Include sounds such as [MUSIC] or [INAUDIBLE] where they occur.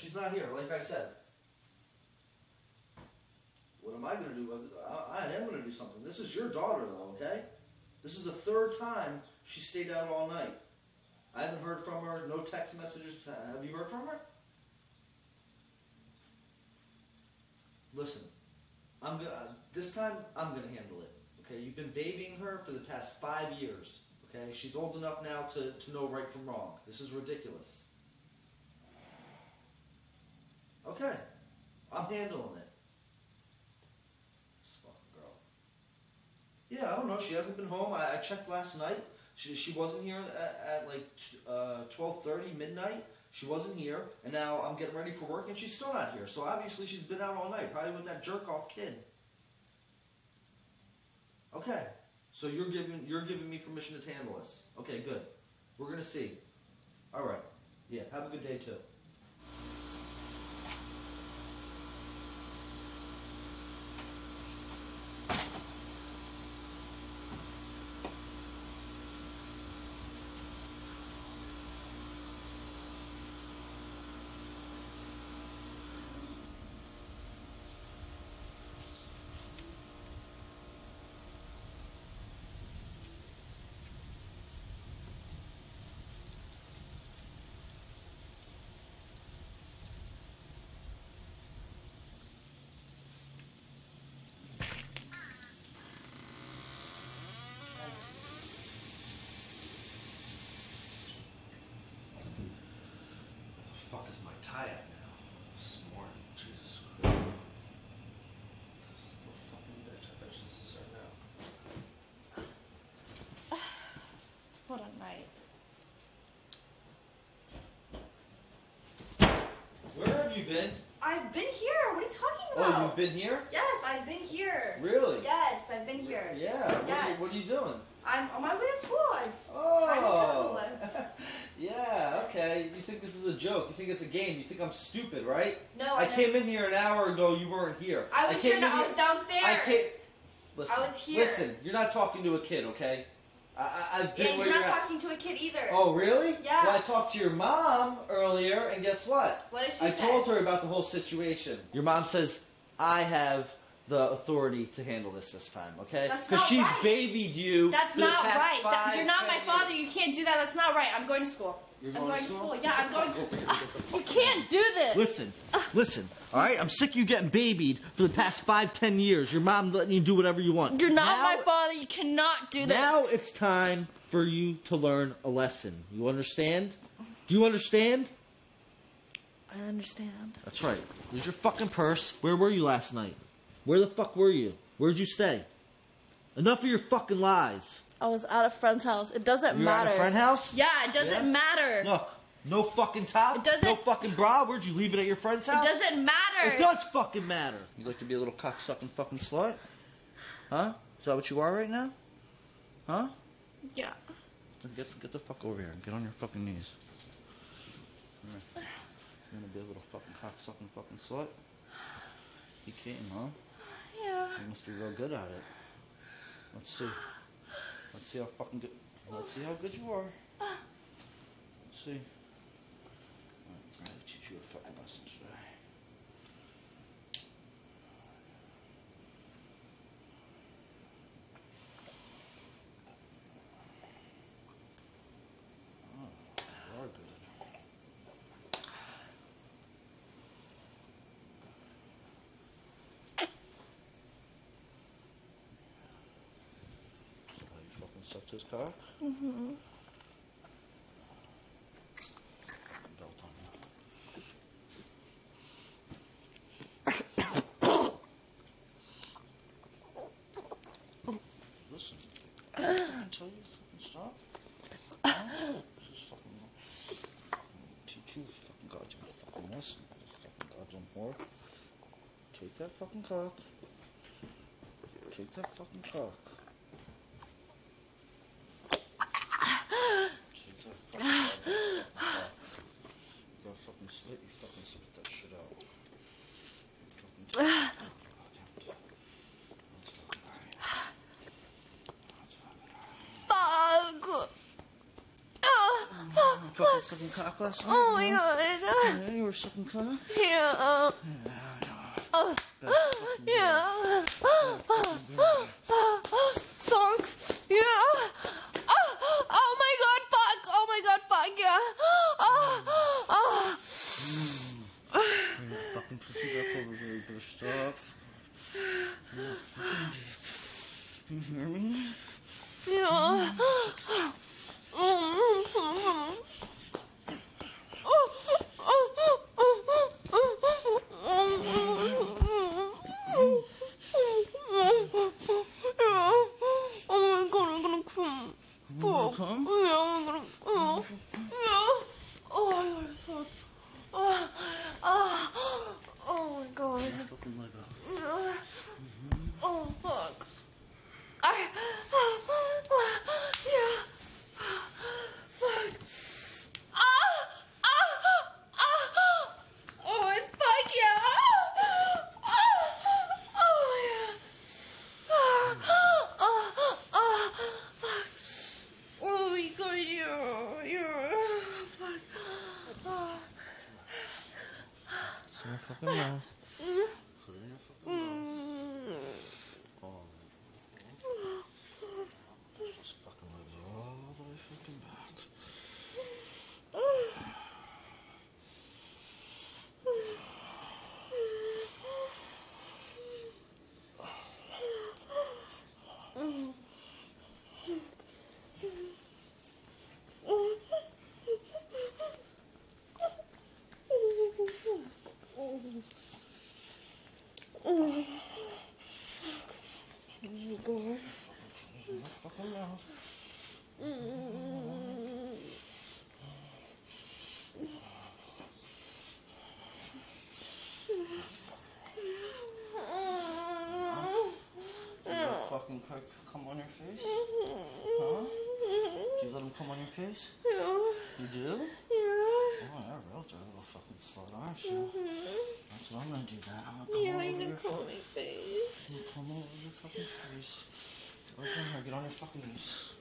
she's not here, like I said. What am I going to do? I, I am going to do something. This is your daughter, though, okay? This is the third time she stayed out all night. I haven't heard from her, no text messages. Have you heard from her? Listen, I'm gonna. Uh, this time, I'm gonna handle it. Okay, you've been babying her for the past five years. Okay, she's old enough now to, to know right from wrong. This is ridiculous. Okay, I'm handling it. This fucking girl. Yeah, I don't know. She hasn't been home. I, I checked last night. She, she wasn't here at, at like uh, 12.30, midnight. She wasn't here, and now I'm getting ready for work, and she's still not here. So obviously she's been out all night, probably with that jerk-off kid. Okay, so you're giving you're giving me permission to handle this. Okay, good. We're gonna see. All right. Yeah. Have a good day too. fuck is my tie at now? This morning, Jesus Christ. This little fucking bitch, I bet she's this right now. What a night. Where have you been? I've been here. What are you talking about? Oh, you've been here? Yes, I've been here. Really? Yes, I've been here. Yeah. What, are you, what are you doing? I'm on my way to school. It's Oh. [LAUGHS] yeah. Okay. You think this is a joke? You think it's a game? You think I'm stupid, right? no, I never- came in here an hour ago. You weren't here. I was came here. no, I was downstairs. I came. Listen, I was here. Listen, you're not talking to a kid, okay? I, I, I've been and you're you're not at. talking to a kid either. Oh, really? Yeah. Well, I talked to your mom earlier, and guess what? What did she I say? told her about the whole situation. Your mom says I have the authority to handle this this time, okay? Because she's right. babied you. That's not right. That- you're not my father. You can't do that. That's not right. I'm going to school. You're I'm going going to school? Yeah, I'm going. Go, go, go, go, go, you can't do this. Listen, listen. All right, I'm sick of you getting babied for the past five, ten years. Your mom letting you do whatever you want. You're not Now- my father. You cannot do this. Now it's time for you to learn a lesson. You understand? Do you understand? I understand. That's right. There's your fucking purse. Where were you last night? Where the fuck were you? Where'd you stay? Enough of your fucking lies. I was at a friend's house. It doesn't You matter. at a friend house? Yeah, it doesn't Yeah? matter. Look, no fucking top. It doesn't- No fucking bra. Where'd you leave it at your friend's house? It doesn't matter. It does fucking matter. You like to be a little cocksucking fucking slut? Huh? Is that what you are right now? Huh? Yeah. Then Get, get the fuck over here get on your fucking knees. Alright. You gonna be a little fucking cocksucking fucking slut? You can't, huh? Yeah. You must be real good at it. Let's see. Let's see how fucking good. Let's see how good you are. Let's see. I'll teach you a fucking lesson today. Oh, you are good. So how Mm-hmm. Listen, you fucking stop. This is fucking. Fucking goddamn fucking. Fucking goddamn whore. Take that fucking cock. Take that fucking cock. Let fucking that shit out. Fuck! Oh. Oh my god. Yeah, you were sucking cock? Yeah. Yeah. Oh. yeah. [LAUGHS] 嗯嗯 door. Fucking mouth. Come on your face? Huh? Do you let him come on your face? Yeah. You do? Yeah. Oh, that real dirty little fucking slut, aren't you? That's what I'm gonna do. That I'm gonna come yeah, over your face. Get on your fucking knees.